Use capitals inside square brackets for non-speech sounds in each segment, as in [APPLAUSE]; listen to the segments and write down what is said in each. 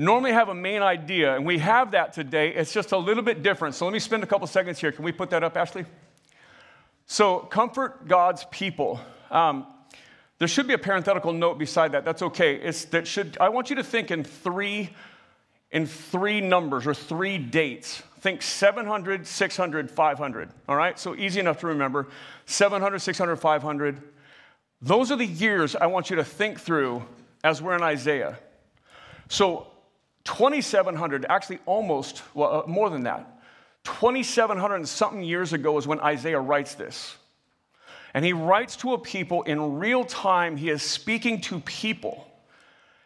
normally have a main idea, and we have that today. It's just a little bit different. So let me spend a couple seconds here. Can we put that up, Ashley? So, comfort God's people. Um, there should be a parenthetical note beside that. That's okay. It's that should I want you to think in three in three numbers or three dates. Think 700, 600, 500. All right? So easy enough to remember. 700, 600, 500. Those are the years I want you to think through as we're in Isaiah. So 2700, actually almost, well, uh, more than that. 2,700 and something years ago is when Isaiah writes this. And he writes to a people in real time. He is speaking to people.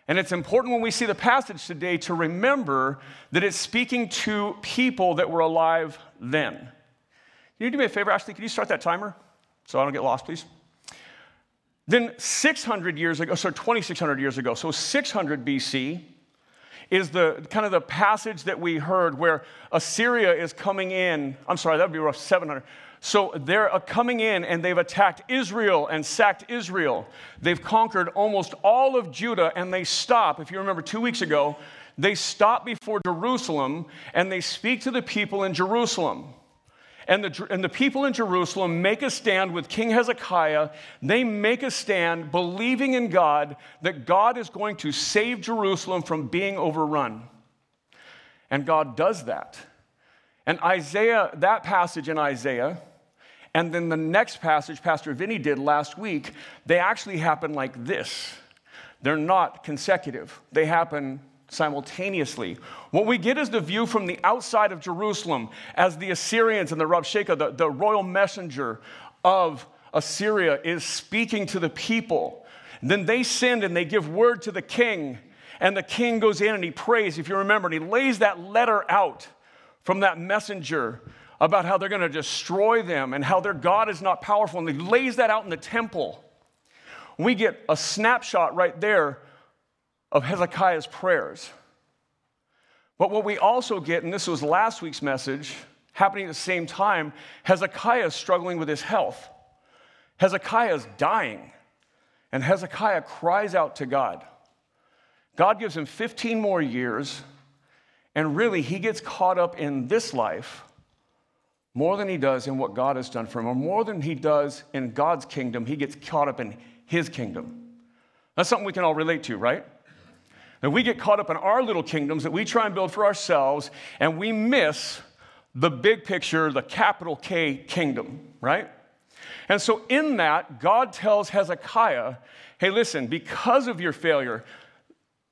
And it's important when we see the passage today to remember that it's speaking to people that were alive then. Can you do me a favor, Ashley? Can you start that timer so I don't get lost, please? Then 600 years ago, sorry, 2,600 years ago, so 600 BC, is the kind of the passage that we heard where Assyria is coming in. I'm sorry, that would be rough 700. So they're uh, coming in and they've attacked Israel and sacked Israel. They've conquered almost all of Judah and they stop. If you remember two weeks ago, they stop before Jerusalem and they speak to the people in Jerusalem. And the, and the people in Jerusalem make a stand with King Hezekiah. They make a stand believing in God that God is going to save Jerusalem from being overrun. And God does that. And Isaiah, that passage in Isaiah, and then the next passage Pastor Vinny did last week, they actually happen like this. They're not consecutive, they happen simultaneously. What we get is the view from the outside of Jerusalem as the Assyrians and the Rabshakeh, the, the royal messenger of Assyria, is speaking to the people. then they send and they give word to the king, and the king goes in and he prays, if you remember, and he lays that letter out from that messenger about how they're going to destroy them and how their God is not powerful, and he lays that out in the temple. We get a snapshot right there of Hezekiah's prayers. But what we also get, and this was last week's message, happening at the same time, Hezekiah is struggling with his health. Hezekiah is dying, and Hezekiah cries out to God. God gives him 15 more years, and really he gets caught up in this life more than he does in what God has done for him, or more than he does in God's kingdom, he gets caught up in his kingdom. That's something we can all relate to, right? And we get caught up in our little kingdoms that we try and build for ourselves, and we miss the big picture, the capital K kingdom, right? And so, in that, God tells Hezekiah, hey, listen, because of your failure,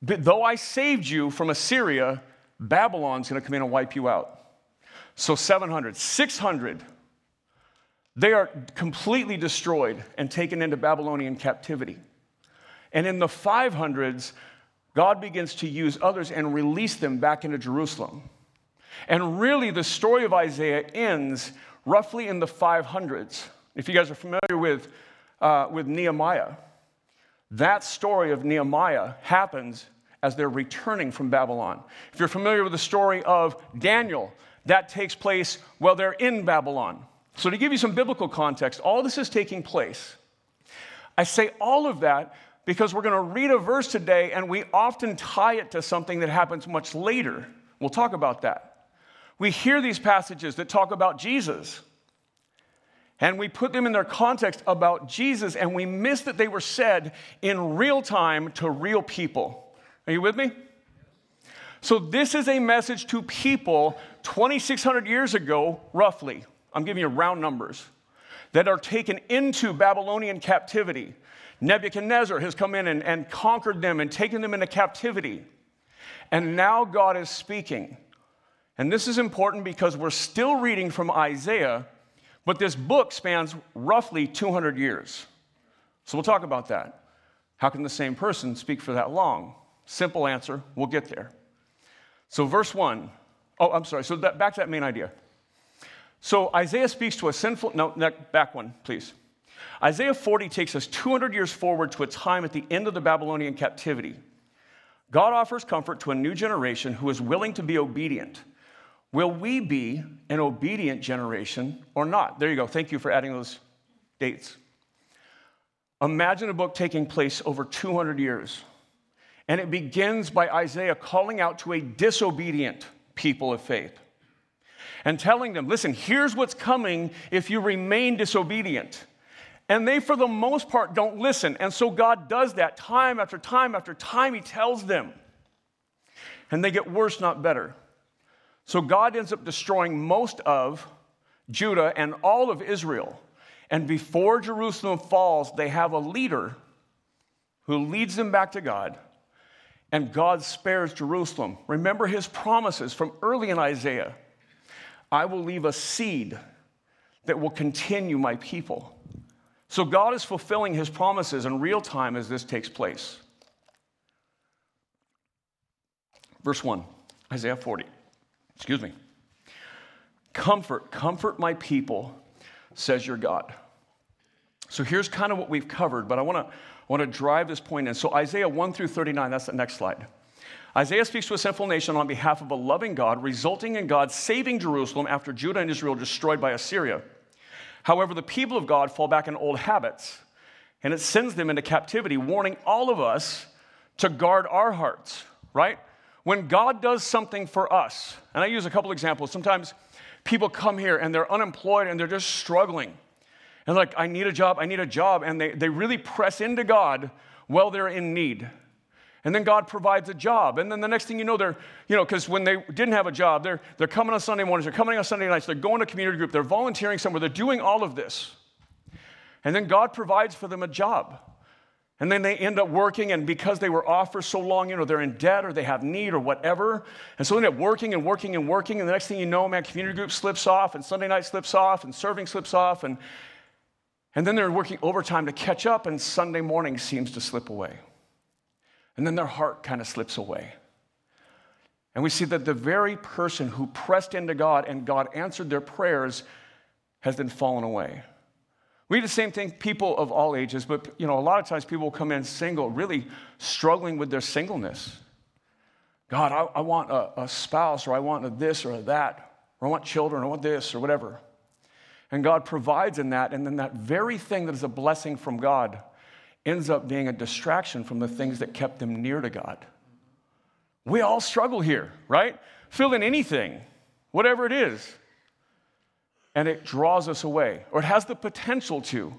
though I saved you from Assyria, Babylon's gonna come in and wipe you out. So, 700, 600, they are completely destroyed and taken into Babylonian captivity. And in the 500s, God begins to use others and release them back into Jerusalem. And really, the story of Isaiah ends roughly in the 500s. If you guys are familiar with, uh, with Nehemiah, that story of Nehemiah happens as they're returning from Babylon. If you're familiar with the story of Daniel, that takes place while they're in Babylon. So, to give you some biblical context, all this is taking place. I say all of that because we're going to read a verse today and we often tie it to something that happens much later. We'll talk about that. We hear these passages that talk about Jesus and we put them in their context about Jesus and we miss that they were said in real time to real people. Are you with me? So, this is a message to people 2,600 years ago, roughly. I'm giving you round numbers that are taken into Babylonian captivity. Nebuchadnezzar has come in and, and conquered them and taken them into captivity. And now God is speaking. And this is important because we're still reading from Isaiah, but this book spans roughly 200 years. So we'll talk about that. How can the same person speak for that long? Simple answer, we'll get there. So, verse 1. Oh, I'm sorry. So, that, back to that main idea. So, Isaiah speaks to a sinful, no, back one, please. Isaiah 40 takes us 200 years forward to a time at the end of the Babylonian captivity. God offers comfort to a new generation who is willing to be obedient. Will we be an obedient generation or not? There you go. Thank you for adding those dates. Imagine a book taking place over 200 years. And it begins by Isaiah calling out to a disobedient people of faith and telling them, listen, here's what's coming if you remain disobedient. And they, for the most part, don't listen. And so God does that time after time after time. He tells them. And they get worse, not better. So God ends up destroying most of Judah and all of Israel. And before Jerusalem falls, they have a leader who leads them back to God. And God spares Jerusalem. Remember his promises from early in Isaiah I will leave a seed that will continue my people. So God is fulfilling his promises in real time as this takes place. Verse 1, Isaiah 40. Excuse me. Comfort, comfort my people, says your God. So here's kind of what we've covered, but I want to want to drive this point in. So Isaiah 1 through 39, that's the next slide. Isaiah speaks to a sinful nation on behalf of a loving God, resulting in God saving Jerusalem after Judah and Israel destroyed by Assyria. However, the people of God fall back in old habits, and it sends them into captivity, warning all of us to guard our hearts, right? When God does something for us, and I use a couple examples. Sometimes people come here and they're unemployed and they're just struggling. And like, I need a job, I need a job. And they, they really press into God while they're in need. And then God provides a job. And then the next thing you know, they're, you know, because when they didn't have a job, they're, they're coming on Sunday mornings, they're coming on Sunday nights, they're going to community group, they're volunteering somewhere, they're doing all of this. And then God provides for them a job. And then they end up working, and because they were off for so long, you know, they're in debt or they have need or whatever. And so they end up working and working and working. And the next thing you know, man, community group slips off, and Sunday night slips off, and serving slips off. And, and then they're working overtime to catch up, and Sunday morning seems to slip away. And then their heart kind of slips away. And we see that the very person who pressed into God and God answered their prayers has then fallen away. We do the same thing, people of all ages, but you know, a lot of times people come in single, really struggling with their singleness. God, I, I want a, a, spouse, or I want a this or a that, or I want children, or I want this, or whatever. And God provides in that, and then that very thing that is a blessing from God ends up being a distraction from the things that kept them near to God. We all struggle here, right? Fill in anything, whatever it is. And it draws us away, or it has the potential to.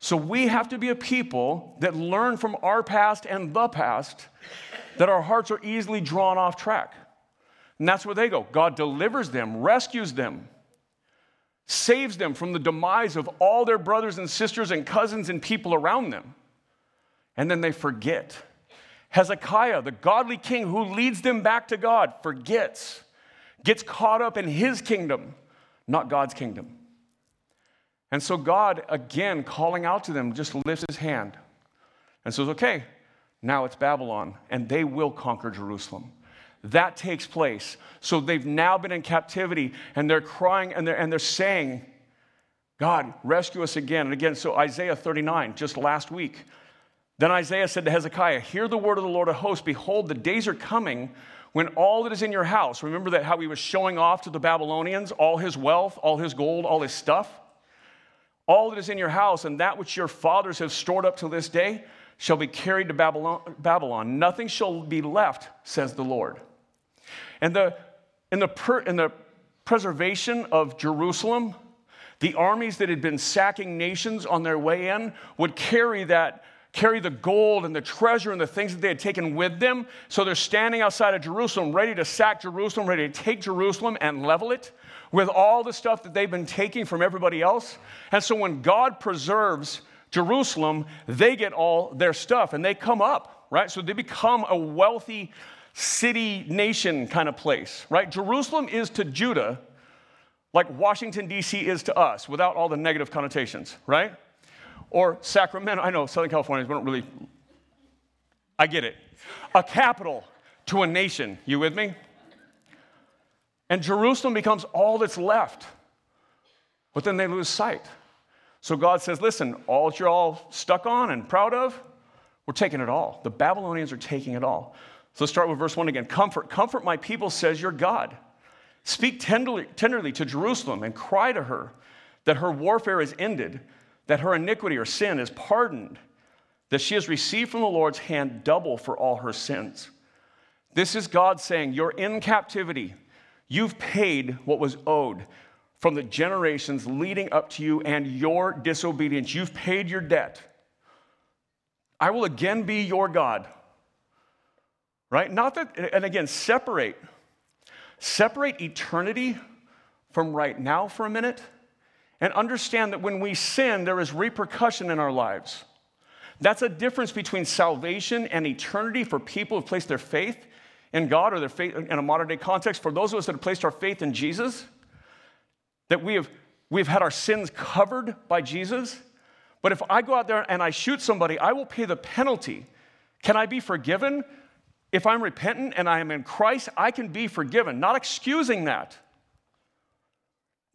So we have to be a people that learn from our past and the past that our hearts are easily drawn off track. And that's where they go. God delivers them, rescues them, saves them from the demise of all their brothers and sisters and cousins and people around them and then they forget. Hezekiah, the godly king who leads them back to God, forgets, gets caught up in his kingdom, not God's kingdom. And so God, again, calling out to them, just lifts his hand and says, Okay, now it's Babylon, and they will conquer Jerusalem. That takes place. So they've now been in captivity, and they're crying and they're, and they're saying, God, rescue us again. And again, so Isaiah 39, just last week, then Isaiah said to Hezekiah, Hear the word of the Lord of hosts. Behold, the days are coming when all that is in your house, remember that how he was showing off to the Babylonians all his wealth, all his gold, all his stuff? All that is in your house and that which your fathers have stored up to this day shall be carried to Babylon. Babylon. Nothing shall be left, says the Lord. And the, in, the per, in the preservation of Jerusalem, the armies that had been sacking nations on their way in would carry that carry the gold and the treasure and the things that they had taken with them. So they're standing outside of Jerusalem, ready to sack Jerusalem, ready to take Jerusalem and level it with all the stuff that they've been taking from everybody else. And so when God preserves Jerusalem, they get all their stuff and they come up, right? So they become a wealthy city nation kind of place, right? Jerusalem is to Judah like Washington, D.C. is to us without all the negative connotations, right? Or Sacramento. I know Southern Californians, we don't really, I get it. A capital to a nation. You with me? And Jerusalem becomes all that's left. But then they lose sight. So God says, listen, all that you're all stuck on and proud of, we're taking it all. The Babylonians are taking it all. So let's start with verse 1 again. Comfort, comfort my people, says your God. Speak tenderly, tenderly to Jerusalem and cry to her that her warfare is ended that her iniquity or sin is pardoned, that she has received from the Lord's hand double for all her sins. This is God saying, You're in captivity. You've paid what was owed from the generations leading up to you and your disobedience. You've paid your debt. I will again be your God. Right? Not that, and again, separate. Separate eternity from right now for a minute and understand that when we sin, there is repercussion in our lives. That's a difference between salvation and eternity for people who place their faith in God or their faith in a modern day context. For those of us that have placed our faith in Jesus, that we have, we have had our sins covered by Jesus. But if I go out there and I shoot somebody, I will pay the penalty. Can I be forgiven? If I'm repentant and I am in Christ, I can be forgiven, not excusing that.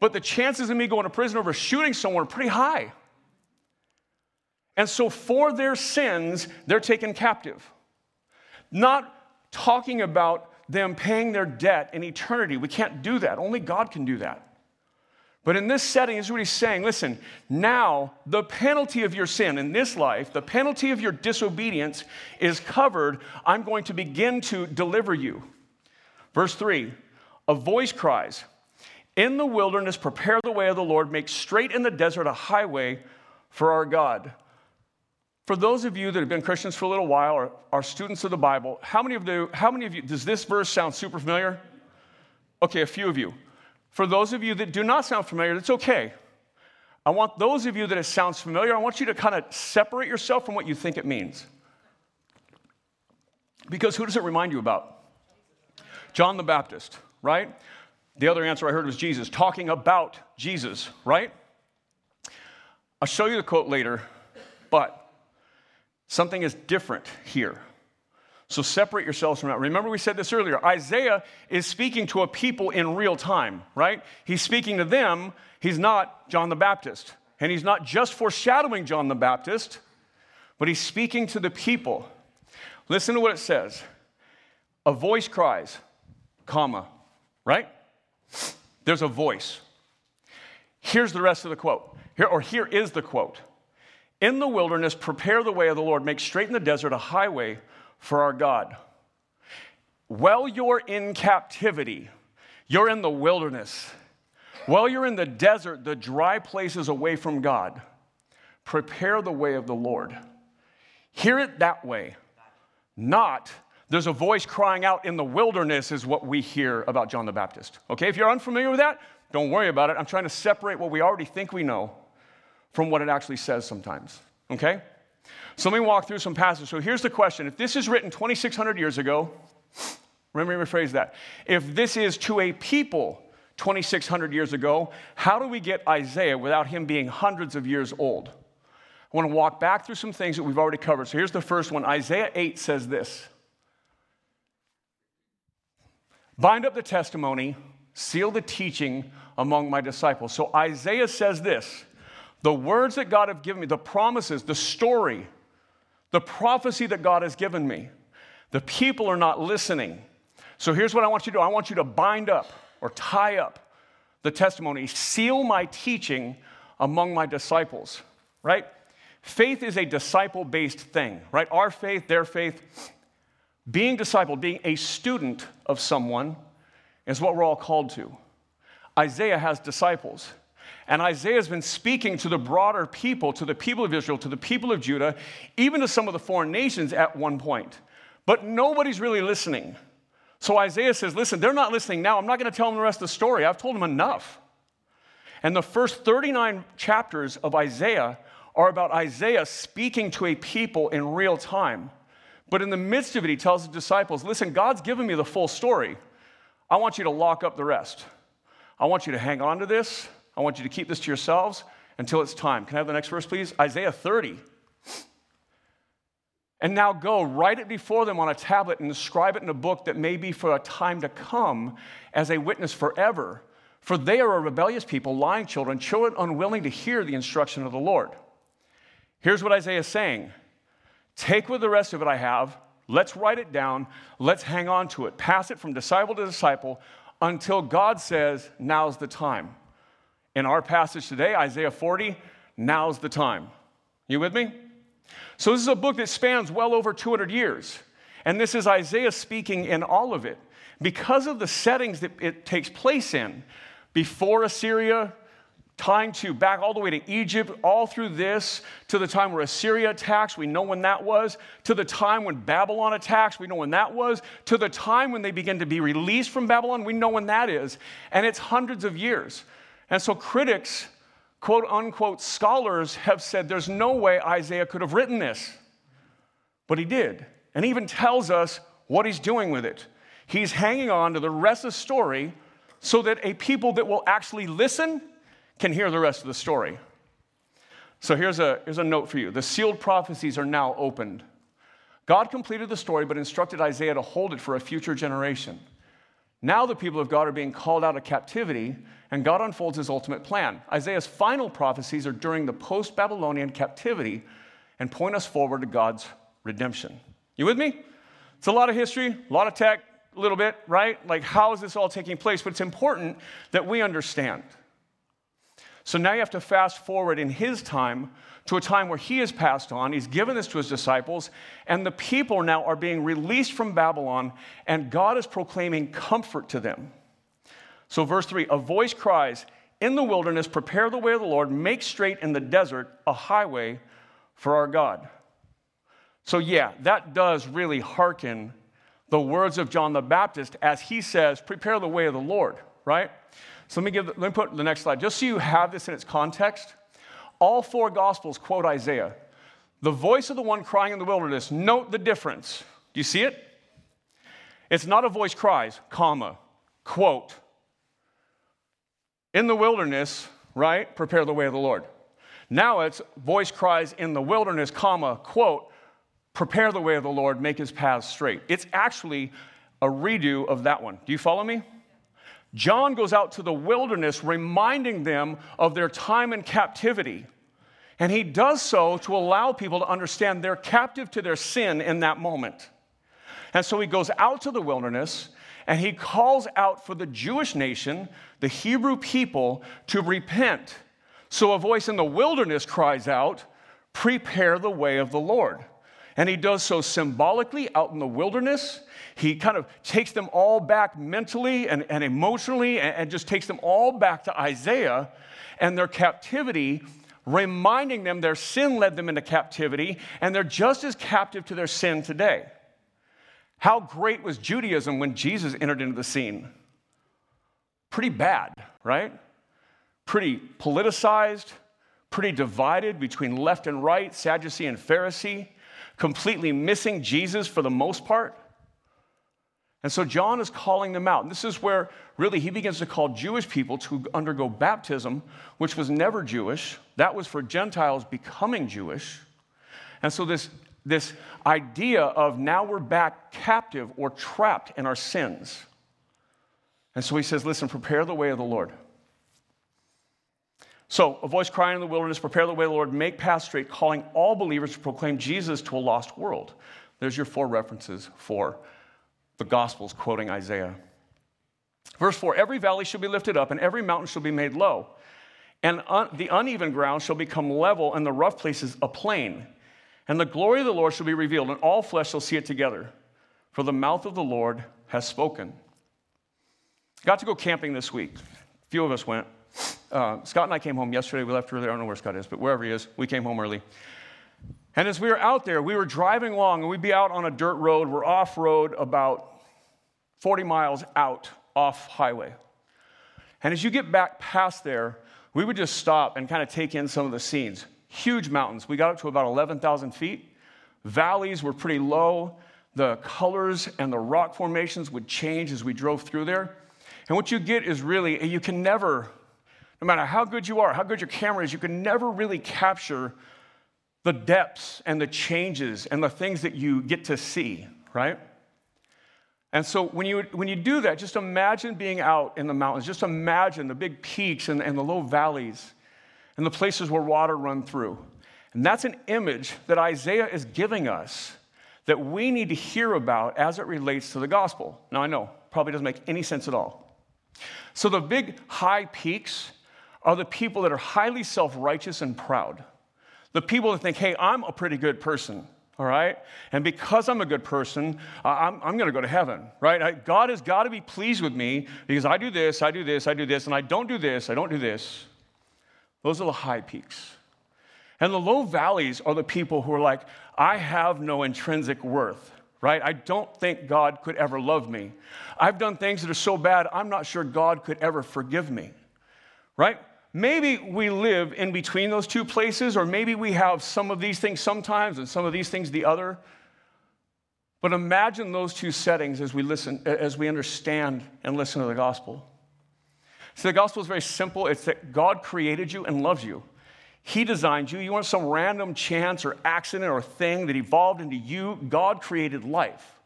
But the chances of me going to prison over shooting someone are pretty high. And so, for their sins, they're taken captive. Not talking about them paying their debt in eternity. We can't do that. Only God can do that. But in this setting, is what he's saying listen, now the penalty of your sin in this life, the penalty of your disobedience is covered. I'm going to begin to deliver you. Verse 3 A voice cries, In the wilderness, prepare the way of the Lord, make straight in the desert a highway for our God. For those of you that have been Christians for a little while or are students of the Bible, how many of you, how many of you, does this verse sound super familiar? Okay, a few of you. For those of you that do not sound familiar, that's okay. I want those of you that it sounds familiar, I want you to kind of separate yourself from what you think it means. Because who does it remind you about? John the Baptist, right? The other answer I heard was Jesus, talking about Jesus, right? I'll show you the quote later, but Something is different here. So separate yourselves from that. Remember, we said this earlier. Isaiah is speaking to a people in real time, right? He's speaking to them. He's not John the Baptist. And he's not just foreshadowing John the Baptist, but he's speaking to the people. Listen to what it says A voice cries, comma, right? There's a voice. Here's the rest of the quote. Here, or here is the quote. In the wilderness, prepare the way of the Lord, make straight in the desert a highway for our God. While you're in captivity, you're in the wilderness. While you're in the desert, the dry places away from God, prepare the way of the Lord. Hear it that way, not there's a voice crying out in the wilderness, is what we hear about John the Baptist. Okay, if you're unfamiliar with that, don't worry about it. I'm trying to separate what we already think we know from what it actually says sometimes. Okay? So let me walk through some passages. So here's the question If this is written 2,600 years ago, let me rephrase that. If this is to a people 2,600 years ago, how do we get Isaiah without him being hundreds of years old? I want to walk back through some things that we've already covered. So here's the first one Isaiah 8 says this Bind up the testimony, seal the teaching among my disciples. So Isaiah says this the words that God have given me, the promises, the story, the prophecy that God has given me, the people are not listening. So here's what I want you to do I want you to bind up or tie up the testimony, seal my teaching among my disciples, right? Faith is a disciple based thing, right? Our faith, their faith. Being discipled, being a student of someone, is what we're all called to. Isaiah has disciples. And Isaiah has been speaking to the broader people, to the people of Israel, to the people of Judah, even to some of the foreign nations at one point. But nobody's really listening. So Isaiah says, Listen, they're not listening now. I'm not going to tell them the rest of the story. I've told them enough. And the first 39 chapters of Isaiah are about Isaiah speaking to a people in real time. But in the midst of it, he tells his disciples, Listen, God's given me the full story. I want you to lock up the rest. I want you to hang on to this. I want you to keep this to yourselves until it's time. Can I have the next verse, please? Isaiah 30. And now go, write it before them on a tablet and inscribe it in a book that may be for a time to come as a witness forever. For they are a rebellious people, lying children, children unwilling to hear the instruction of the Lord. Here's what Isaiah is saying Take with the rest of it I have, let's write it down, let's hang on to it, pass it from disciple to disciple until God says, Now's the time. In our passage today, Isaiah 40, now's the time. You with me? So, this is a book that spans well over 200 years. And this is Isaiah speaking in all of it. Because of the settings that it takes place in, before Assyria, tying to back all the way to Egypt, all through this, to the time where Assyria attacks, we know when that was, to the time when Babylon attacks, we know when that was, to the time when they begin to be released from Babylon, we know when that is. And it's hundreds of years. And so critics, quote unquote scholars, have said there's no way Isaiah could have written this. But he did. And he even tells us what he's doing with it. He's hanging on to the rest of the story so that a people that will actually listen can hear the rest of the story. So here's a, here's a note for you the sealed prophecies are now opened. God completed the story, but instructed Isaiah to hold it for a future generation. Now the people of God are being called out of captivity, and God unfolds his ultimate plan. Isaiah's final prophecies are during the post Babylonian captivity and point us forward to God's redemption. You with me? It's a lot of history, a lot of tech, a little bit, right? Like, how is this all taking place? But it's important that we understand. So now you have to fast forward in his time to a time where he has passed on. He's given this to his disciples, and the people now are being released from Babylon, and God is proclaiming comfort to them. So, verse 3 a voice cries, In the wilderness, prepare the way of the Lord, make straight in the desert a highway for our God. So, yeah, that does really hearken the words of John the Baptist as he says, Prepare the way of the Lord, right? So let me, give, let me put the next slide, just so you have this in its context. All four Gospels quote Isaiah. The voice of the one crying in the wilderness, note the difference. Do you see it? It's not a voice cries, comma, quote. In the wilderness, right, prepare the way of the Lord. Now it's voice cries in the wilderness, comma, quote, prepare the way of the Lord, make his paths straight. It's actually a redo of that one. Do you follow me? John goes out to the wilderness reminding them of their time in captivity. And he does so to allow people to understand they're captive to their sin in that moment. And so he goes out to the wilderness and he calls out for the Jewish nation, the Hebrew people, to repent. So a voice in the wilderness cries out, Prepare the way of the Lord. And he does so symbolically out in the wilderness. He kind of takes them all back mentally and, and emotionally and, and just takes them all back to Isaiah and their captivity, reminding them their sin led them into captivity and they're just as captive to their sin today. How great was Judaism when Jesus entered into the scene? Pretty bad, right? Pretty politicized, pretty divided between left and right, Sadducee and Pharisee completely missing Jesus for the most part. And so John is calling them out. And this is where really he begins to call Jewish people to undergo baptism, which was never Jewish. That was for Gentiles becoming Jewish. And so this, this idea of now we're back captive or trapped in our sins. And so he says, listen, prepare the way of the Lord. So, a voice crying in the wilderness, prepare the way of the Lord, make paths straight, calling all believers to proclaim Jesus to a lost world. There's your four references for the Gospels quoting Isaiah. Verse 4 Every valley shall be lifted up, and every mountain shall be made low, and un- the uneven ground shall become level, and the rough places a plain. And the glory of the Lord shall be revealed, and all flesh shall see it together, for the mouth of the Lord has spoken. Got to go camping this week. A few of us went. Uh, Scott and I came home yesterday. We left early. I don't know where Scott is, but wherever he is, we came home early. And as we were out there, we were driving along, and we'd be out on a dirt road. We're off road about 40 miles out off highway. And as you get back past there, we would just stop and kind of take in some of the scenes. Huge mountains. We got up to about 11,000 feet. Valleys were pretty low. The colors and the rock formations would change as we drove through there. And what you get is really, you can never no matter how good you are, how good your camera is, you can never really capture the depths and the changes and the things that you get to see, right? And so when you, when you do that, just imagine being out in the mountains. Just imagine the big peaks and, and the low valleys and the places where water run through. And that's an image that Isaiah is giving us that we need to hear about as it relates to the gospel. Now, I know, probably doesn't make any sense at all. So the big high peaks are the people that are highly self righteous and proud. The people that think, hey, I'm a pretty good person, all right? And because I'm a good person, I'm, I'm going to go to heaven, right? I, God has got to be pleased with me because I do this, I do this, I do this, and I don't do this, I don't do this. Those are the high peaks. And the low valleys are the people who are like, I have no intrinsic worth, right? I don't think God could ever love me. I've done things that are so bad, I'm not sure God could ever forgive me, right? Maybe we live in between those two places, or maybe we have some of these things sometimes and some of these things the other. But imagine those two settings as we listen, as we understand and listen to the gospel. See, the gospel is very simple. It's that God created you and loves you. He designed you. You weren't some random chance or accident or thing that evolved into you. God created life.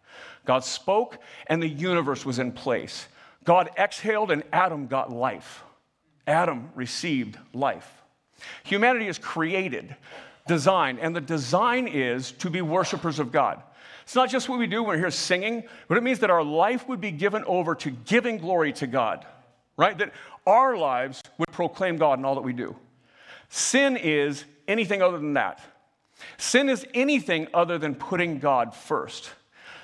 God spoke, and the universe was in place. God exhaled, and Adam got life. Adam received life. Humanity is created, designed, and the design is to be worshipers of God. It's not just what we do when we're here singing, but it means that our life would be given over to giving glory to God, right? That our lives would proclaim God in all that we do. Sin is anything other than that. Sin is anything other than putting God first.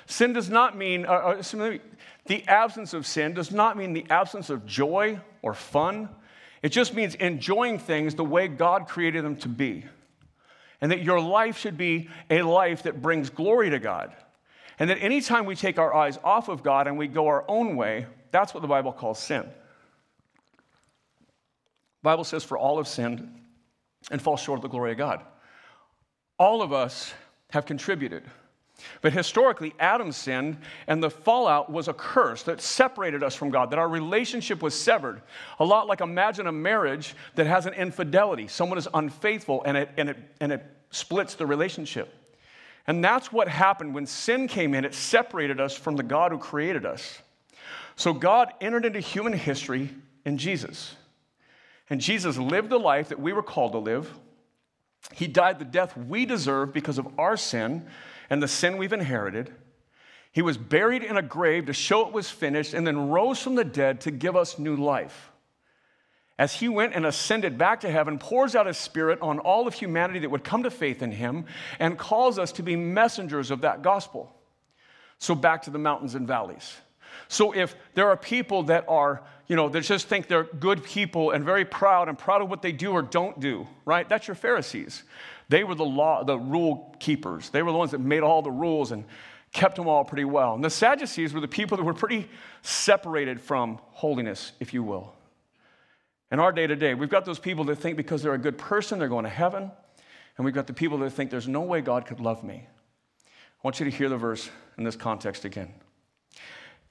Sin does not mean, uh, uh, the absence of sin does not mean the absence of joy or fun it just means enjoying things the way God created them to be. And that your life should be a life that brings glory to God. And that anytime we take our eyes off of God and we go our own way, that's what the Bible calls sin. The Bible says, For all have sinned and fall short of the glory of God. All of us have contributed. But historically, Adam sinned, and the fallout was a curse that separated us from God, that our relationship was severed. A lot like imagine a marriage that has an infidelity. Someone is unfaithful, and it, and it, and it splits the relationship. And that's what happened when sin came in. It separated us from the God who created us. So God entered into human history in Jesus. And Jesus lived the life that we were called to live. He died the death we deserve because of our sin and the sin we've inherited. He was buried in a grave to show it was finished and then rose from the dead to give us new life. As he went and ascended back to heaven, pours out his spirit on all of humanity that would come to faith in him and calls us to be messengers of that gospel. So, back to the mountains and valleys. So, if there are people that are, you know, that just think they're good people and very proud and proud of what they do or don't do, right? That's your Pharisees. They were the law, the rule keepers. They were the ones that made all the rules and kept them all pretty well. And the Sadducees were the people that were pretty separated from holiness, if you will. In our day to day, we've got those people that think because they're a good person, they're going to heaven. And we've got the people that think there's no way God could love me. I want you to hear the verse in this context again.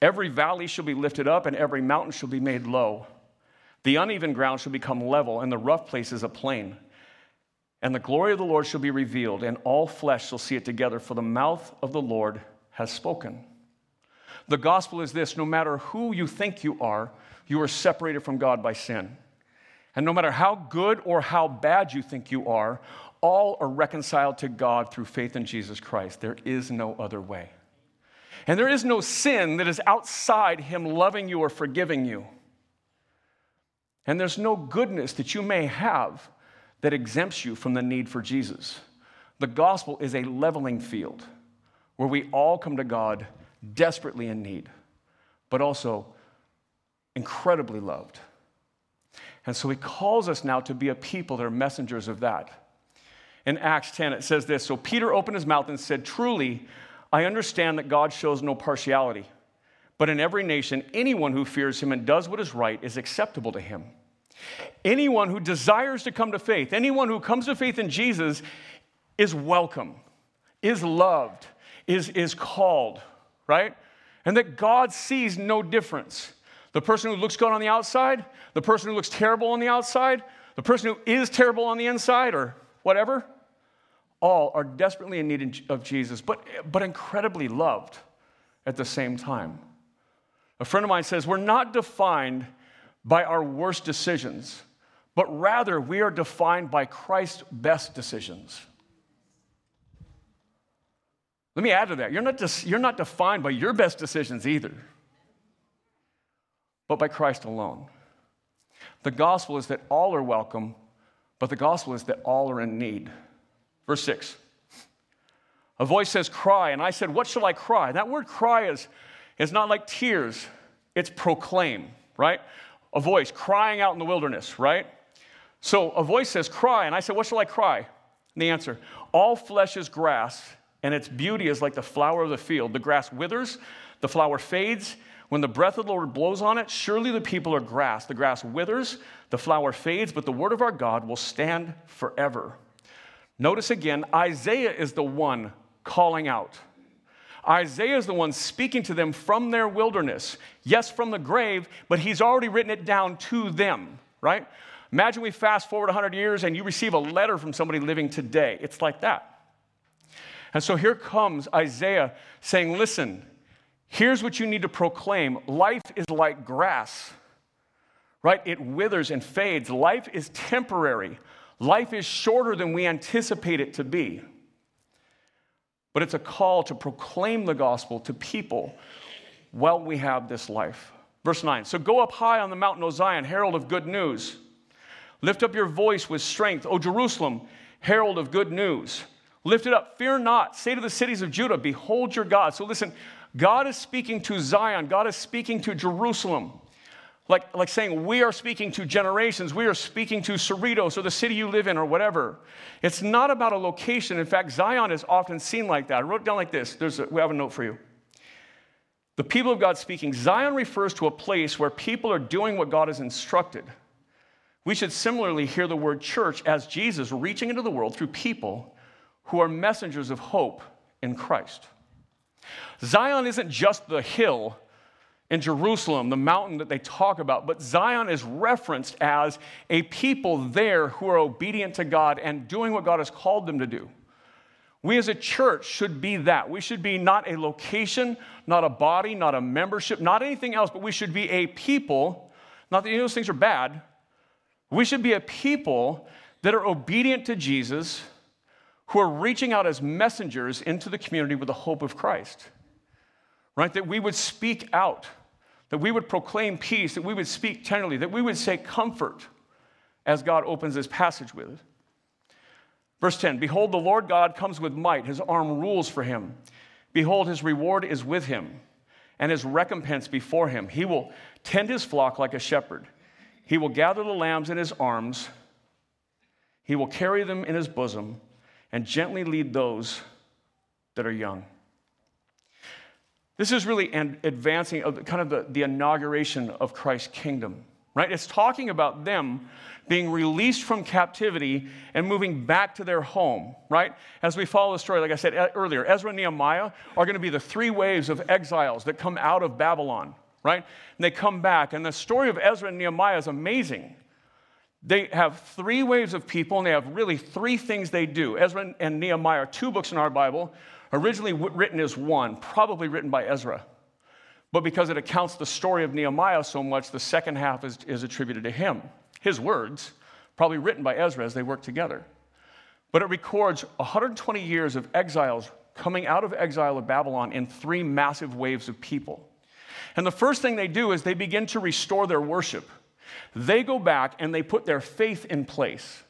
Every valley shall be lifted up, and every mountain shall be made low. The uneven ground shall become level, and the rough places a plain. And the glory of the Lord shall be revealed, and all flesh shall see it together, for the mouth of the Lord has spoken. The gospel is this no matter who you think you are, you are separated from God by sin. And no matter how good or how bad you think you are, all are reconciled to God through faith in Jesus Christ. There is no other way. And there is no sin that is outside Him loving you or forgiving you. And there's no goodness that you may have that exempts you from the need for Jesus. The gospel is a leveling field where we all come to God desperately in need, but also incredibly loved. And so he calls us now to be a people that are messengers of that. In Acts 10, it says this So Peter opened his mouth and said, Truly, I understand that God shows no partiality, but in every nation, anyone who fears him and does what is right is acceptable to him. Anyone who desires to come to faith, anyone who comes to faith in Jesus is welcome, is loved, is, is called, right? And that God sees no difference. The person who looks good on the outside, the person who looks terrible on the outside, the person who is terrible on the inside, or whatever, all are desperately in need of Jesus, but, but incredibly loved at the same time. A friend of mine says, We're not defined by our worst decisions, but rather we are defined by Christ's best decisions. Let me add to that. You're not, you're not defined by your best decisions either, but by Christ alone. The gospel is that all are welcome, but the gospel is that all are in need. Verse 6. A voice says, Cry. And I said, What shall I cry? That word cry is, is not like tears, it's proclaim, right? A voice crying out in the wilderness, right? So a voice says, Cry. And I said, What shall I cry? And the answer, All flesh is grass, and its beauty is like the flower of the field. The grass withers, the flower fades. When the breath of the Lord blows on it, surely the people are grass. The grass withers, the flower fades, but the word of our God will stand forever. Notice again, Isaiah is the one calling out. Isaiah is the one speaking to them from their wilderness. Yes, from the grave, but he's already written it down to them, right? Imagine we fast forward 100 years and you receive a letter from somebody living today. It's like that. And so here comes Isaiah saying, Listen, here's what you need to proclaim life is like grass, right? It withers and fades. Life is temporary, life is shorter than we anticipate it to be but it's a call to proclaim the gospel to people while we have this life. Verse 9 So go up high on the mountain, O Zion, herald of good news. Lift up your voice with strength, O Jerusalem, herald of good news. Lift it up, fear not. Say to the cities of Judah, Behold your God. So listen, God is speaking to Zion, God is speaking to Jerusalem. Like, like saying, we are speaking to generations, we are speaking to Cerritos or the city you live in or whatever. It's not about a location. In fact, Zion is often seen like that. I wrote down like this. There's a, we have a note for you. The people of God speaking, Zion refers to a place where people are doing what God has instructed. We should similarly hear the word church as Jesus reaching into the world through people who are messengers of hope in Christ. Zion isn't just the hill in Jerusalem, the mountain that they talk about, but Zion is referenced as a people there who are obedient to God and doing what God has called them to do. We as a church should be that. We should be not a location, not a body, not a membership, not anything else, but we should be a people. Not that any of those things are bad. We should be a people that are obedient to Jesus, who are reaching out as messengers into the community with the hope of Christ right? That we would speak out, that we would proclaim peace, that we would speak tenderly, that we would say comfort as God opens this passage with. Verse 10 Behold, the Lord God comes with might, his arm rules for him. Behold, his reward is with him, and his recompense before him. He will tend his flock like a shepherd. He will gather the lambs in his arms, he will carry them in his bosom, and gently lead those that are young. This is really an advancing of kind of the, the inauguration of Christ's kingdom, right? It's talking about them being released from captivity and moving back to their home, right? As we follow the story, like I said earlier, Ezra and Nehemiah are going to be the three waves of exiles that come out of Babylon, right? And they come back. And the story of Ezra and Nehemiah is amazing. They have three waves of people, and they have really three things they do. Ezra and Nehemiah are two books in our Bible originally written as one, probably written by Ezra. But because it accounts the story of Nehemiah so much, the second half is, is attributed to him. His words, probably written by Ezra as they work together. But it records 120 years of exiles coming out of exile of Babylon in three massive waves of people. And the first thing they do is they begin to restore their worship. They go back and they put their faith in place.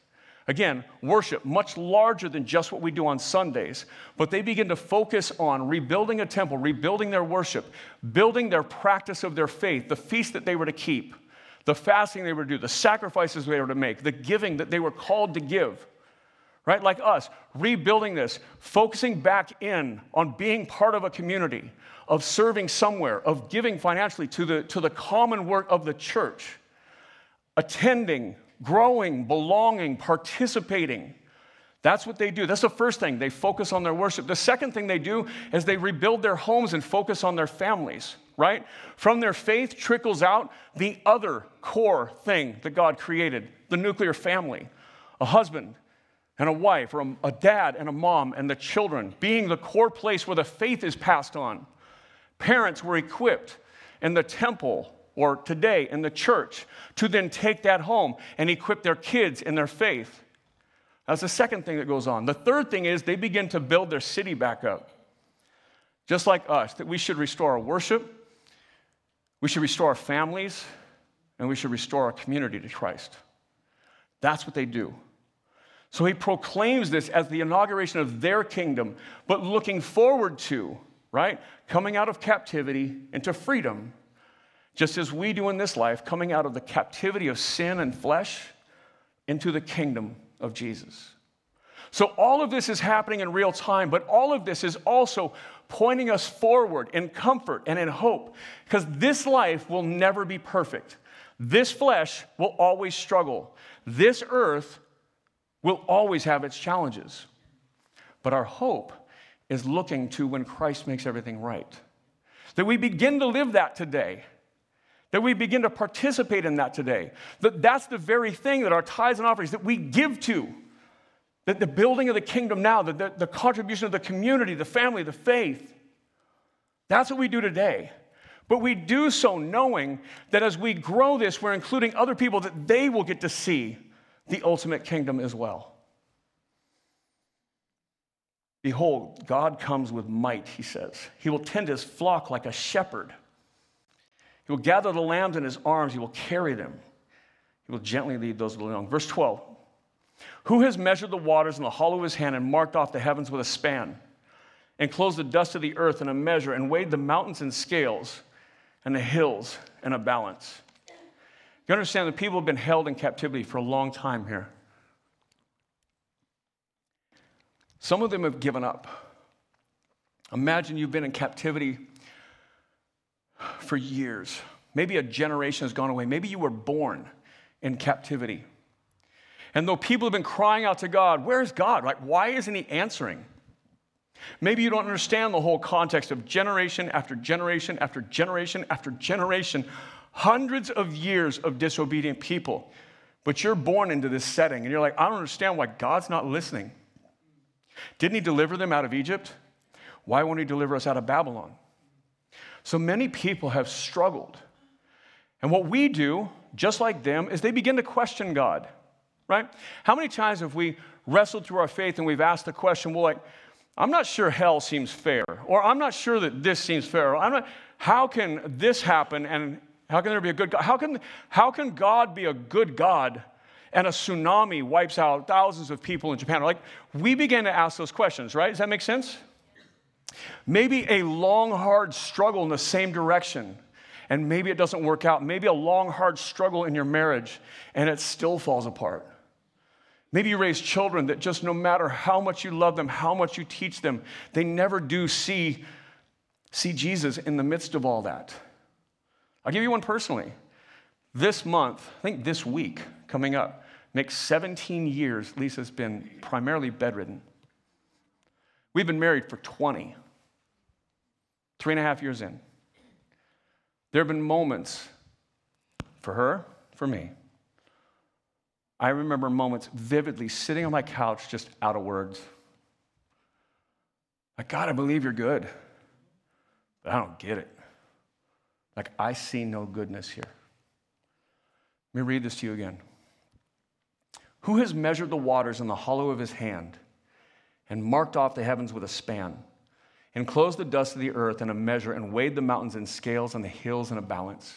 Again, worship, much larger than just what we do on Sundays, but they begin to focus on rebuilding a temple, rebuilding their worship, building their practice of their faith, the feast that they were to keep, the fasting they were to do, the sacrifices they were to make, the giving that they were called to give. Right? Like us, rebuilding this, focusing back in on being part of a community, of serving somewhere, of giving financially to the, to the common work of the church, attending growing, belonging, participating. That's what they do. That's the first thing. They focus on their worship. The second thing they do is they rebuild their homes and focus on their families, right? From their faith trickles out the other core thing that God created the nuclear family, a husband and a wife, or a, dad and a mom, and the children being the core place where the faith is passed on. Parents were equipped in the temple or today in the church to then take that home and equip their kids in their faith. That's the second thing that goes on. The third thing is they begin to build their city back up. Just like us, that we should restore our worship, we should restore our families, and we should restore our community to Christ. That's what they do. So he proclaims this as the inauguration of their kingdom, but looking forward to, right? Coming out of captivity into freedom, just as we do in this life, coming out of the captivity of sin and flesh into the kingdom of Jesus. So, all of this is happening in real time, but all of this is also pointing us forward in comfort and in hope, because this life will never be perfect. This flesh will always struggle. This earth will always have its challenges. But our hope is looking to when Christ makes everything right. That we begin to live that today. That we begin to participate in that today. That that's the very thing that our tithes and offerings that we give to. That the building of the kingdom now, the, the, the contribution of the community, the family, the faith. That's what we do today. But we do so knowing that as we grow this, we're including other people that they will get to see the ultimate kingdom as well. Behold, God comes with might, he says. He will tend his flock like a shepherd. He will gather the lambs in his arms, he will carry them. He will gently lead those along. Verse 12 Who has measured the waters in the hollow of his hand and marked off the heavens with a span, and closed the dust of the earth in a measure, and weighed the mountains in scales, and the hills in a balance? You understand that people have been held in captivity for a long time here. Some of them have given up. Imagine you've been in captivity for years. Maybe a generation has gone away. Maybe you were born in captivity. And though people have been crying out to God, where's God? Like, why isn't He answering? Maybe you don't understand the whole context of generation after generation after generation after generation hundreds of years of disobedient people. But you're born into this setting and you're like, I don't understand why God's not listening. Didn't He deliver them out of Egypt? Why won't He deliver us out of Babylon? So many people have struggled. And what we do, just like them, is they begin to question God, right? How many times have we wrestled through our faith and we've asked the question, well, like, I'm not sure hell seems fair, or I'm not sure that this seems fair, I'm not, how can this happen and how can there be a good God? How can, how can God be a good God and a tsunami wipes out thousands of people in Japan? Like, we begin to ask those questions, right? Does that make sense? Maybe a long, hard struggle in the same direction, and maybe it doesn't work out. Maybe a long, hard struggle in your marriage, and it still falls apart. Maybe you raise children that just no matter how much you love them, how much you teach them, they never do see, see Jesus in the midst of all that. I'll give you one personally. This month, I think this week coming up, makes 17 years Lisa's been primarily bedridden. We've been married for 20, three and a half years in. There have been moments for her, for me. I remember moments vividly sitting on my couch, just out of words. Like, God, I believe you're good, but I don't get it. Like, I see no goodness here. Let me read this to you again. Who has measured the waters in the hollow of his hand and marked off the heavens with a span, enclosed the dust of the earth in a measure, and weighed the mountains in scales and the hills in a balance?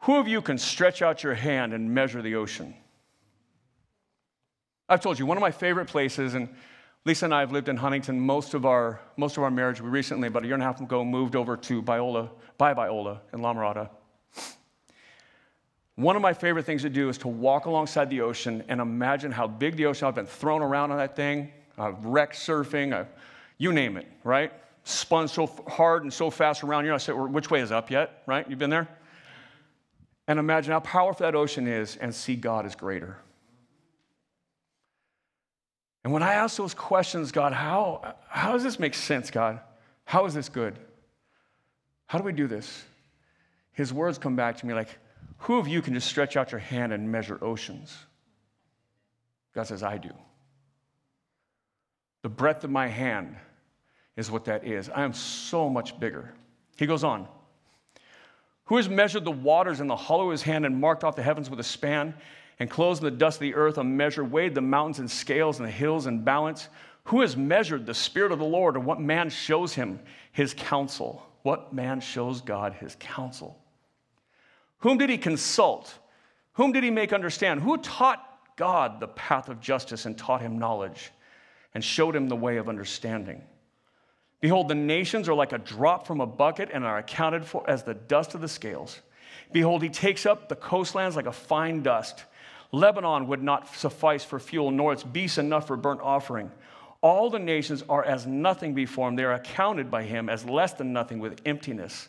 Who of you can stretch out your hand and measure the ocean? I've told you, one of my favorite places, and Lisa and I have lived in Huntington most of our, most of our marriage. We recently, about a year and a half ago, moved over to Biola, by Biola in La Mirada. One of my favorite things to do is to walk alongside the ocean and imagine how big the ocean. I've been thrown around on that thing. I've wrecked surfing. I've, you name it, right? Spun so hard and so fast around. you. I said, which way is up yet, right? You've been there? And imagine how powerful that ocean is and see God is greater. And when I ask those questions, God, how, how does this make sense, God? How is this good? How do we do this? His words come back to me like, Who of you can just stretch out your hand and measure oceans? God says, I do. The breadth of my hand is what that is. I am so much bigger. He goes on. Who has measured the waters in the hollow of his hand and marked off the heavens with a span? and clothes in the dust of the earth a measure, weighed the mountains in scales and the hills in balance? Who has measured the Spirit of the Lord, or what man shows him his counsel? What man shows God his counsel? Whom did he consult? Whom did he make understand? Who taught God the path of justice and taught him knowledge and showed him the way of understanding. Behold, the nations are like a drop from a bucket and are accounted for as the dust of the scales. Behold, he takes up the coastlands like a fine dust. Lebanon would not suffice for fuel, nor its beasts enough for burnt offering. All the nations are as nothing before him. They are accounted by him as less than nothing with emptiness.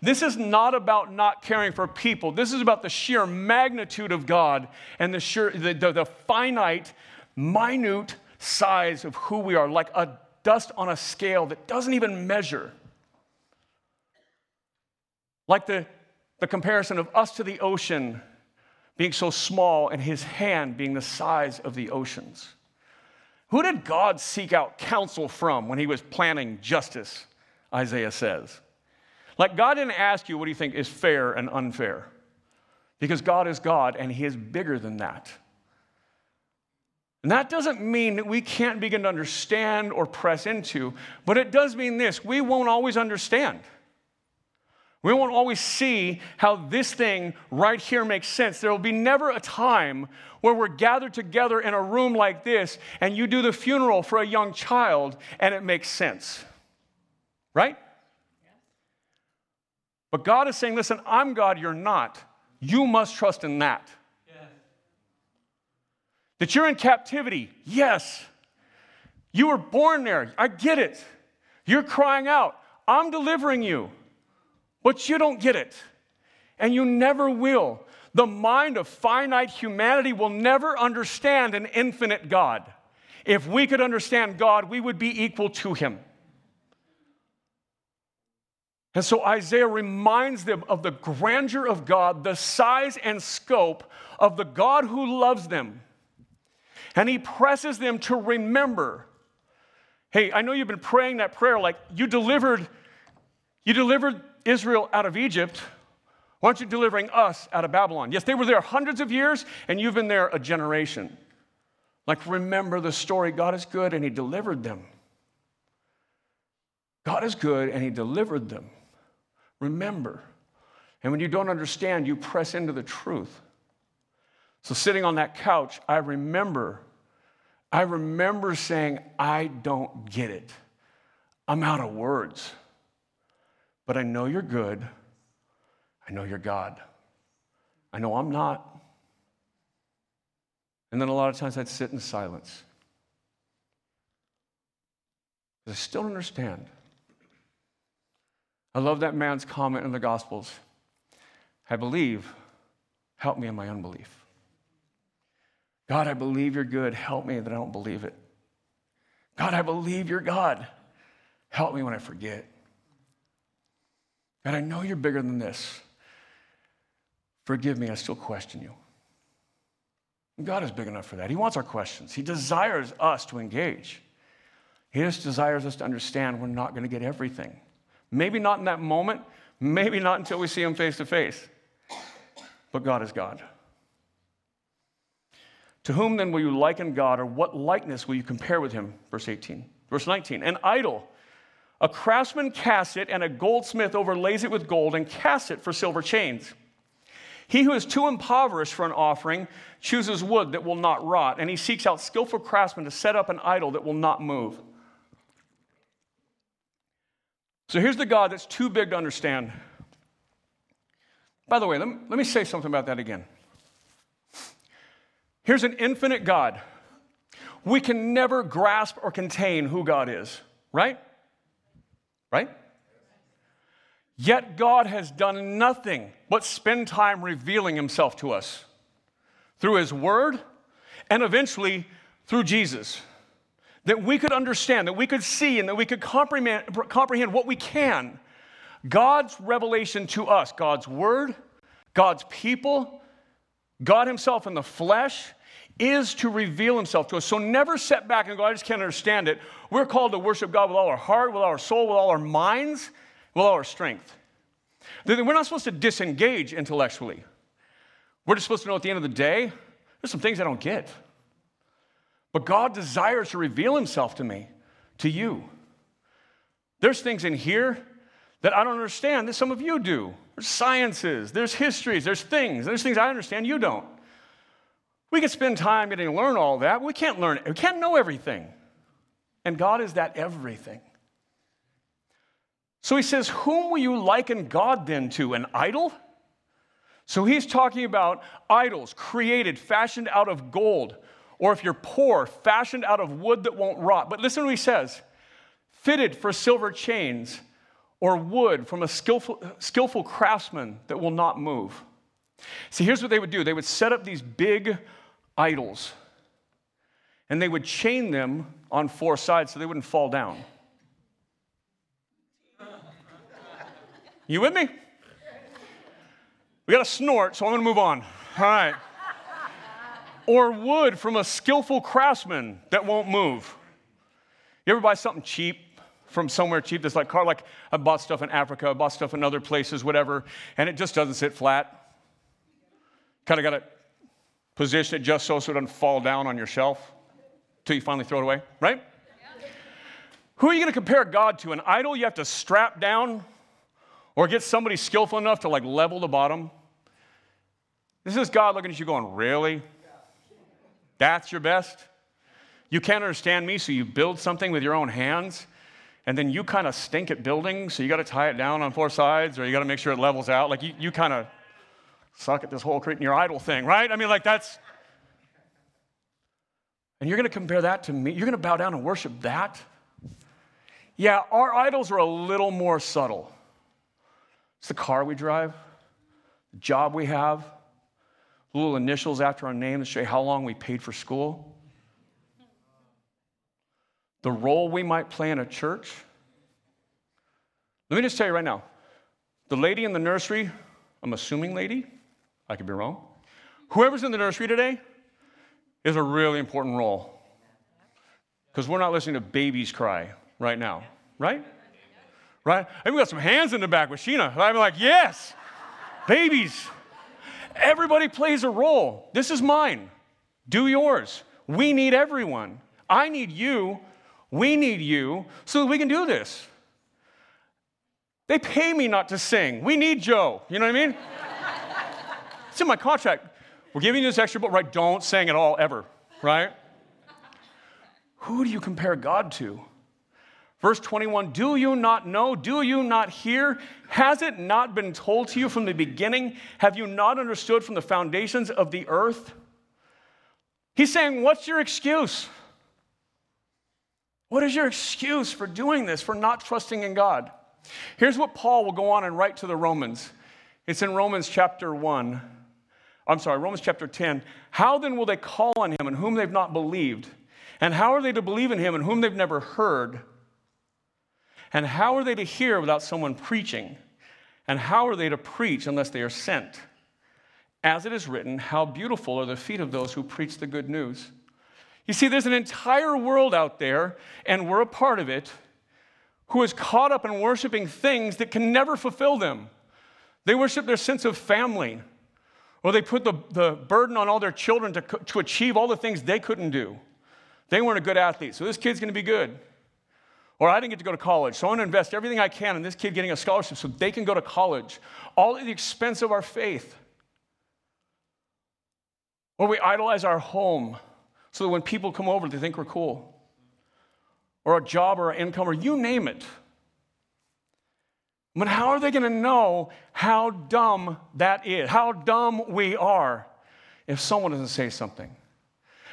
This is not about not caring for people. This is about the sheer magnitude of God and the, sheer, the, the, the finite, minute size of who we are, like a dust on a scale that doesn't even measure. Like the, the comparison of us to the ocean being so small and his hand being the size of the oceans. Who did God seek out counsel from when he was planning justice? Isaiah says. Like, God didn't ask you what do you think is fair and unfair, because God is God and he is bigger than that. And that doesn't mean that we can't begin to understand or press into, but it does mean this we won't always understand. We won't always see how this thing right here makes sense. There will be never a time where we're gathered together in a room like this and you do the funeral for a young child and it makes sense. Right? But God is saying, listen, I'm God, you're not. You must trust in that. That you're in captivity, yes. You were born there, I get it. You're crying out, I'm delivering you. But you don't get it. And you never will. The mind of finite humanity will never understand an infinite God. If we could understand God, we would be equal to him. And so Isaiah reminds them of the grandeur of God, the size and scope of the God who loves them. And he presses them to remember hey, I know you've been praying that prayer like you delivered, you delivered Israel out of Egypt. Why aren't you delivering us out of Babylon? Yes, they were there hundreds of years, and you've been there a generation. Like, remember the story God is good, and He delivered them. God is good, and He delivered them. Remember. And when you don't understand, you press into the truth. So, sitting on that couch, I remember, I remember saying, I don't get it. I'm out of words. But I know you're good. I know you're God. I know I'm not. And then a lot of times I'd sit in silence. I still don't understand. I love that man's comment in the Gospels. I believe, help me in my unbelief. God, I believe you're good. Help me that I don't believe it. God, I believe you're God. Help me when I forget. God, I know you're bigger than this. Forgive me, I still question you. God is big enough for that. He wants our questions, He desires us to engage. He just desires us to understand we're not going to get everything. Maybe not in that moment, maybe not until we see Him face to face. But God is God. To whom then will you liken God, or what likeness will you compare with Him? Verse 18. Verse 19. An idol. A craftsman casts it, and a goldsmith overlays it with gold and casts it for silver chains. He who is too impoverished for an offering chooses wood that will not rot, and he seeks out skillful craftsmen to set up an idol that will not move. So here's the God that's too big to understand. By the way, let me, let me say something about that again. Here's an infinite God. We can never grasp or contain who God is, right? Right? Yet God has done nothing but spend time revealing himself to us through his word and eventually through Jesus that we could understand, that we could see, and that we could comprehend, what we can. God's revelation to us, God's word, God's people, God Himself in the flesh, is to reveal Himself to us. So never set back and go, I just can't understand it. We're called to worship God with all our heart, with all our soul, with all our minds, with all our strength. We're not supposed to disengage intellectually. We're just supposed to know at the end of the day, there's some things I don't get. But God desires to reveal himself to me, to you. There's things in here that I don't understand that some of you do. There's sciences, there's histories, there's things, there's things I understand you don't. We can spend time getting to learn all that, we can't learn. We can't know everything. And God is that everything. So he says, Whom will you liken God then to? An idol? So he's talking about idols created, fashioned out of gold, or if you're poor, fashioned out of wood that won't rot. But listen to what he says fitted for silver chains, or wood from a skillful, skillful craftsman that will not move. See, here's what they would do they would set up these big idols, and they would chain them on four sides so they wouldn't fall down. You with me? We got a snort, so I'm gonna move on. All right. Or wood from a skillful craftsman that won't move. You ever buy something cheap from somewhere cheap that's like car? Like I bought stuff in Africa, I bought stuff in other places, whatever, and it just doesn't sit flat. Kind of got to position it just so so it doesn't fall down on your shelf till you finally throw it away, right? Who are you going to compare God to? An idol you have to strap down or get somebody skillful enough to like level the bottom? This is God looking at you going, Really? That's your best? You can't understand me, so you build something with your own hands, and then you kind of stink at building, so you got to tie it down on four sides, or you got to make sure it levels out. Like you, you kind of suck at this whole creating your idol thing, right? I mean, like that's. And you're going to compare that to me? You're going to bow down and worship that? Yeah, our idols are a little more subtle. It's the car we drive, the job we have, little initials after our name to show how long we paid for school, the role we might play in a church. Let me just tell you right now the lady in the nursery, I'm assuming lady, I could be wrong. Whoever's in the nursery today is a really important role because we're not listening to babies cry right now, right? right? And we got some hands in the back with Sheena. I'm like, yes, babies. Everybody plays a role. This is mine. Do yours. We need everyone. I need you. We need you so that we can do this. They pay me not to sing. We need Joe. You know what I mean? it's in my contract. We're giving you this extra, but right, don't sing at all, ever, right? Who do you compare God to? Verse 21 Do you not know? Do you not hear? Has it not been told to you from the beginning? Have you not understood from the foundations of the earth? He's saying, What's your excuse? What is your excuse for doing this, for not trusting in God? Here's what Paul will go on and write to the Romans. It's in Romans chapter 1. I'm sorry, Romans chapter 10. How then will they call on him in whom they've not believed? And how are they to believe in him in whom they've never heard? And how are they to hear without someone preaching? And how are they to preach unless they are sent? As it is written, how beautiful are the feet of those who preach the good news. You see, there's an entire world out there, and we're a part of it, who is caught up in worshiping things that can never fulfill them. They worship their sense of family, or they put the, the burden on all their children to, to achieve all the things they couldn't do. They weren't a good athlete, so this kid's gonna be good. Or I didn't get to go to college, so I'm gonna invest everything I can in this kid getting a scholarship so they can go to college, all at the expense of our faith. Or we idolize our home so that when people come over, they think we're cool. Or a job or an income, or you name it. But how are they going to know how dumb that is, how dumb we are, if someone doesn't say something?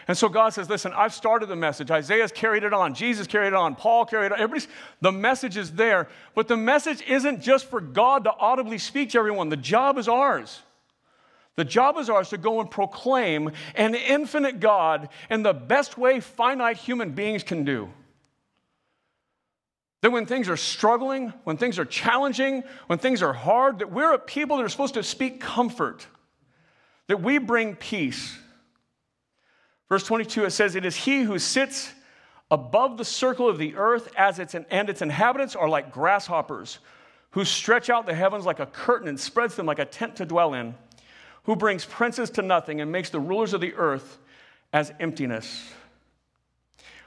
And so God says, listen, I've started the message. Isaiah's carried it on. Jesus carried it on. Paul carried it on. Everybody's, the message is there. But the message isn't just for God to audibly speak to everyone. The job is ours. The job is ours to go and proclaim an infinite God in the best way finite human beings can do. That when things are struggling, when things are challenging, when things are hard, that we're a people that are supposed to speak comfort, that we bring peace Verse 22, it says, It is he who sits above the circle of the earth as its, and its inhabitants are like grasshoppers, who stretch out the heavens like a curtain and spreads them like a tent to dwell in, who brings princes to nothing and makes the rulers of the earth as emptiness.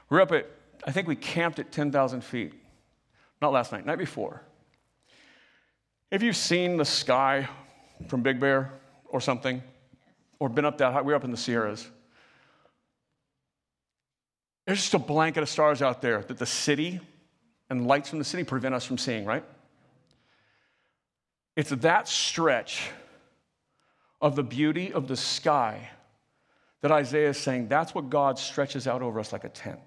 We're up at, I think we camped at 10,000 feet. Not last night, night before. If you've seen the sky from Big Bear or something, or been up that high, we we're up in the Sierras. There's just a blanket of stars out there that the city and lights from the city prevent us from seeing, right? It's that stretch of the beauty of the sky that Isaiah is saying that's what God stretches out over us like a tent.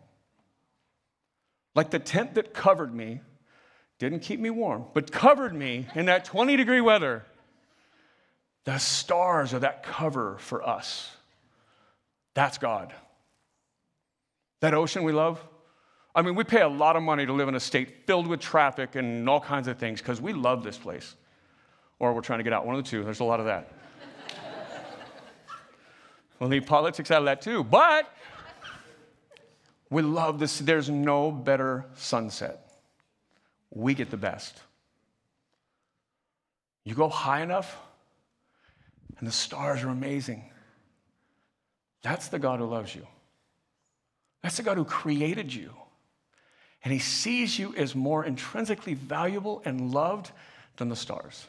Like the tent that covered me, didn't keep me warm, but covered me in that 20 degree weather. The stars are that cover for us. That's God. That ocean we love. I mean, we pay a lot of money to live in a state filled with traffic and all kinds of things because we love this place. Or we're trying to get out, one of the two. There's a lot of that. We'll leave politics out of that too. But we love this. There's no better sunset. We get the best. You go high enough, and the stars are amazing. That's the God who loves you. That's the God who created you. And he sees you as more intrinsically valuable and loved than the stars.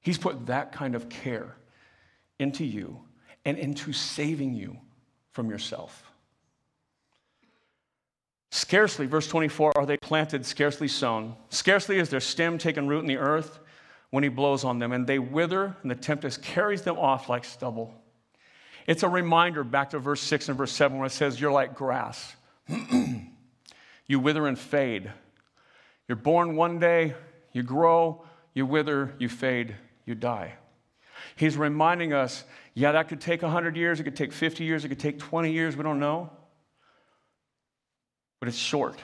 He's put that kind of care into you and into saving you from yourself. Scarcely, verse 24, are they planted, scarcely sown. Scarcely is their stem taken root in the earth when he blows on them, and they wither, and the tempest carries them off like stubble. It's a reminder back to verse 6 and verse 7 where it says, You're like grass. [CLEARS THROAT] you wither and fade. You're born one day, you grow, you wither, you fade, you die. He's reminding us, yeah, that could take 100 years, it could take 50 years, it could take 20 years, we don't know but it's short.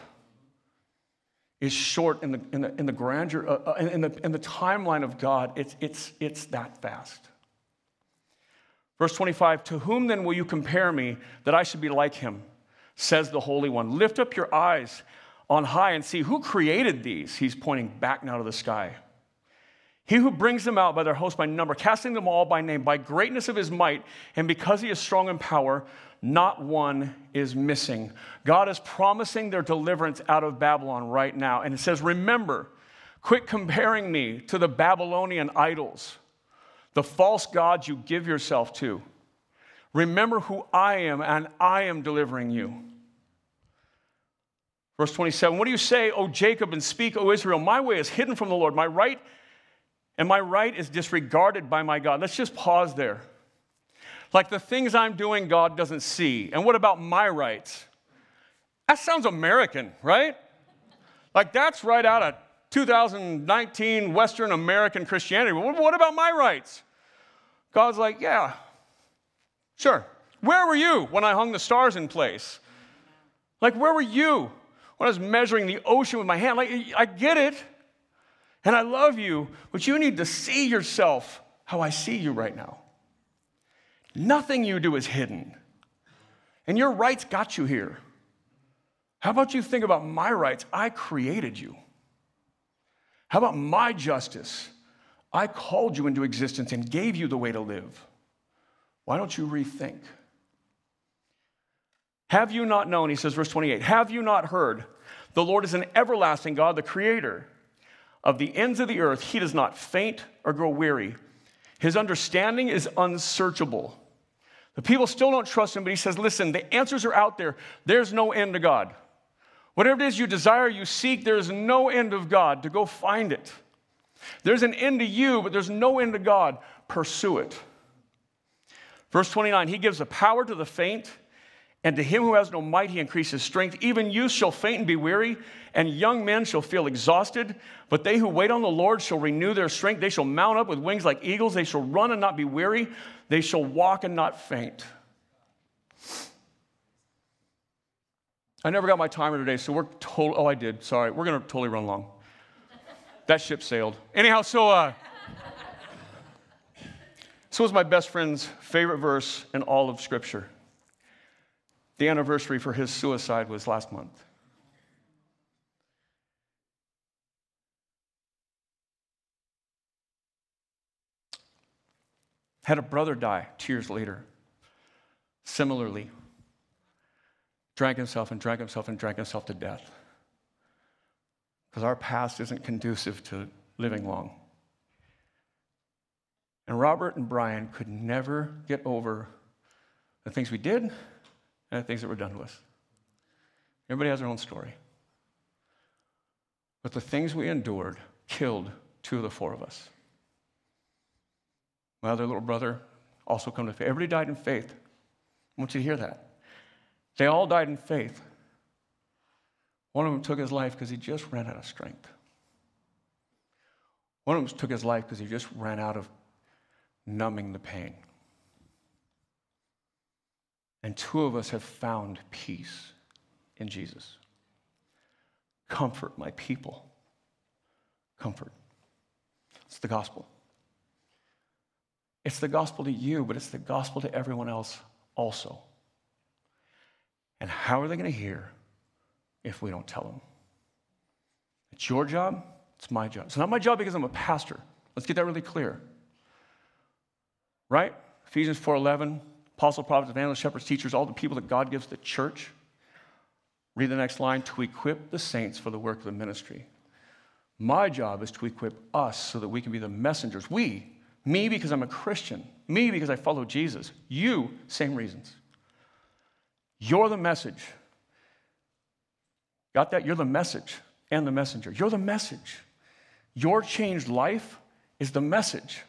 It's short in the, in the, in the grandeur, uh, uh, in, the, in the timeline of God, it's, it's, it's that fast. Verse 25, to whom then will you compare me that I should be like him? Says the Holy One. Lift up your eyes on high and see who created these. He's pointing back now to the sky. He who brings them out by their host by number, casting them all by name, by greatness of his might, and because he is strong in power, not one is missing. God is promising their deliverance out of Babylon right now. And it says, Remember, quit comparing me to the Babylonian idols, the false gods you give yourself to. Remember who I am, and I am delivering you. Verse 27 What do you say, O Jacob, and speak, O Israel? My way is hidden from the Lord. My right and my right is disregarded by my God. Let's just pause there. Like the things I'm doing, God doesn't see. And what about my rights? That sounds American, right? Like that's right out of 2019 Western American Christianity. What about my rights? God's like, yeah, sure. Where were you when I hung the stars in place? Like, where were you when I was measuring the ocean with my hand? Like, I get it. And I love you, but you need to see yourself how I see you right now. Nothing you do is hidden. And your rights got you here. How about you think about my rights? I created you. How about my justice? I called you into existence and gave you the way to live. Why don't you rethink? Have you not known, he says, verse 28, have you not heard? The Lord is an everlasting God, the creator of the ends of the earth, he does not faint or grow weary. His understanding is unsearchable. The people still don't trust him, but he says, Listen, the answers are out there. There's no end to God. Whatever it is you desire, you seek, there is no end of God to go find it. There's an end to you, but there's no end to God. Pursue it. Verse 29 He gives a power to the faint and to him who has no might, he increases strength. Even youth shall faint and be weary, and young men shall feel exhausted. But they who wait on the Lord shall renew their strength. They shall mount up with wings like eagles. They shall run and not be weary. They shall walk and not faint. I never got my timer today, so we're total. Oh, I did. Sorry. We're going to totally run long. That ship sailed. Anyhow, so. Uh, so was my best friend's favorite verse in all of Scripture. The anniversary for his suicide was last month. Had a brother die two years later. Similarly, drank himself and drank himself and drank himself to death. Because our past isn't conducive to living long. And Robert and Brian could never get over the things we did and the things that were done to us. Everybody has their own story. But the things we endured killed two of the four of us. My other little brother also come to faith. Everybody died in faith. I want you to hear that. They all died in faith. One of them took his life because he just ran out of strength. One of them took his life because he just ran out of numbing the pain. And two of us have found peace in Jesus. Comfort my people. Comfort. It's the gospel. It's the gospel to you, but it's the gospel to everyone else also. And how are they going to hear if we don't tell them? It's your job, it's my job. It's not my job because I'm a pastor. Let's get that really clear. Right? Ephesians 4:11, apostle, prophets, evangelists, shepherds, teachers, all the people that God gives the church. Read the next line to equip the saints for the work of the ministry. My job is to equip us so that we can be the messengers. We, me because I'm a Christian, me because I follow Jesus, you, same reasons. You're the message. Got that? You're the message and the messenger. You're the message. Your changed life is the message.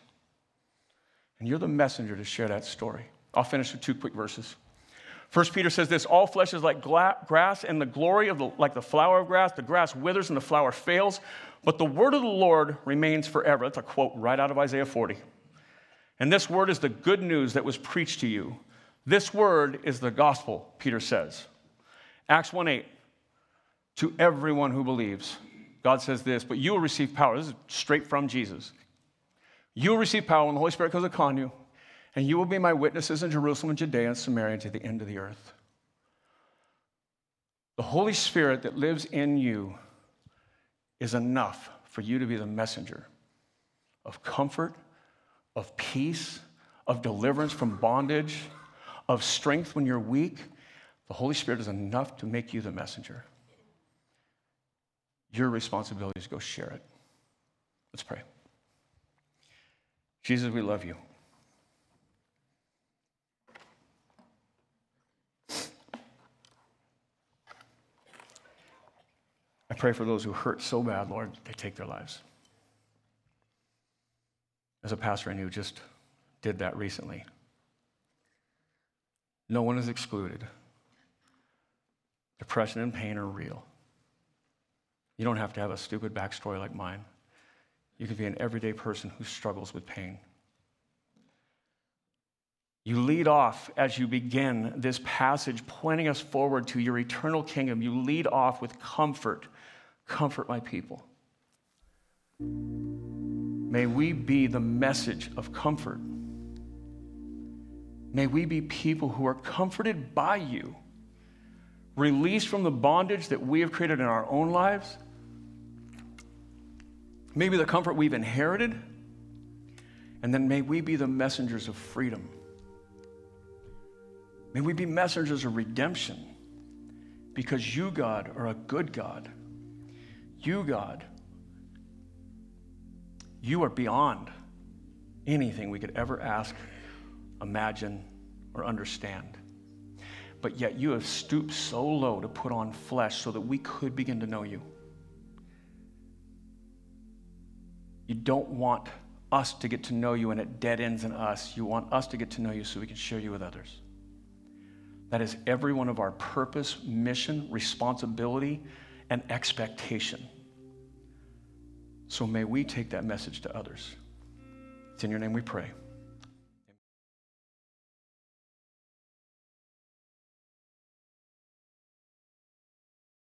And you're the messenger to share that story. I'll finish with two quick verses. First Peter says this all flesh is like gla- grass, and the glory of the, like the flower of grass. The grass withers and the flower fails, but the word of the Lord remains forever. That's a quote right out of Isaiah 40. And this word is the good news that was preached to you. This word is the gospel, Peter says. Acts 1 8. To everyone who believes, God says this, but you will receive power. This is straight from Jesus. You will receive power when the Holy Spirit comes upon you, and you will be my witnesses in Jerusalem and Judea and Samaria to the end of the earth. The Holy Spirit that lives in you is enough for you to be the messenger of comfort, of peace, of deliverance from bondage, of strength when you're weak. The Holy Spirit is enough to make you the messenger. Your responsibility is to go share it. Let's pray. Jesus, we love you. I pray for those who hurt so bad, Lord, they take their lives. As a pastor I knew just did that recently. No one is excluded. Depression and pain are real. You don't have to have a stupid backstory like mine. You could be an everyday person who struggles with pain. You lead off as you begin this passage, pointing us forward to your eternal kingdom. You lead off with comfort. Comfort my people. May we be the message of comfort. May we be people who are comforted by you, released from the bondage that we have created in our own lives, maybe the comfort we've inherited, and then may we be the messengers of freedom. May we be messengers of redemption because you, God, are a good God. You, God, you are beyond anything we could ever ask, imagine, or understand. But yet you have stooped so low to put on flesh so that we could begin to know you. You don't want us to get to know you and it dead ends in us. You want us to get to know you so we can share you with others. That is every one of our purpose, mission, responsibility, and expectation. So may we take that message to others. It's in your name we pray.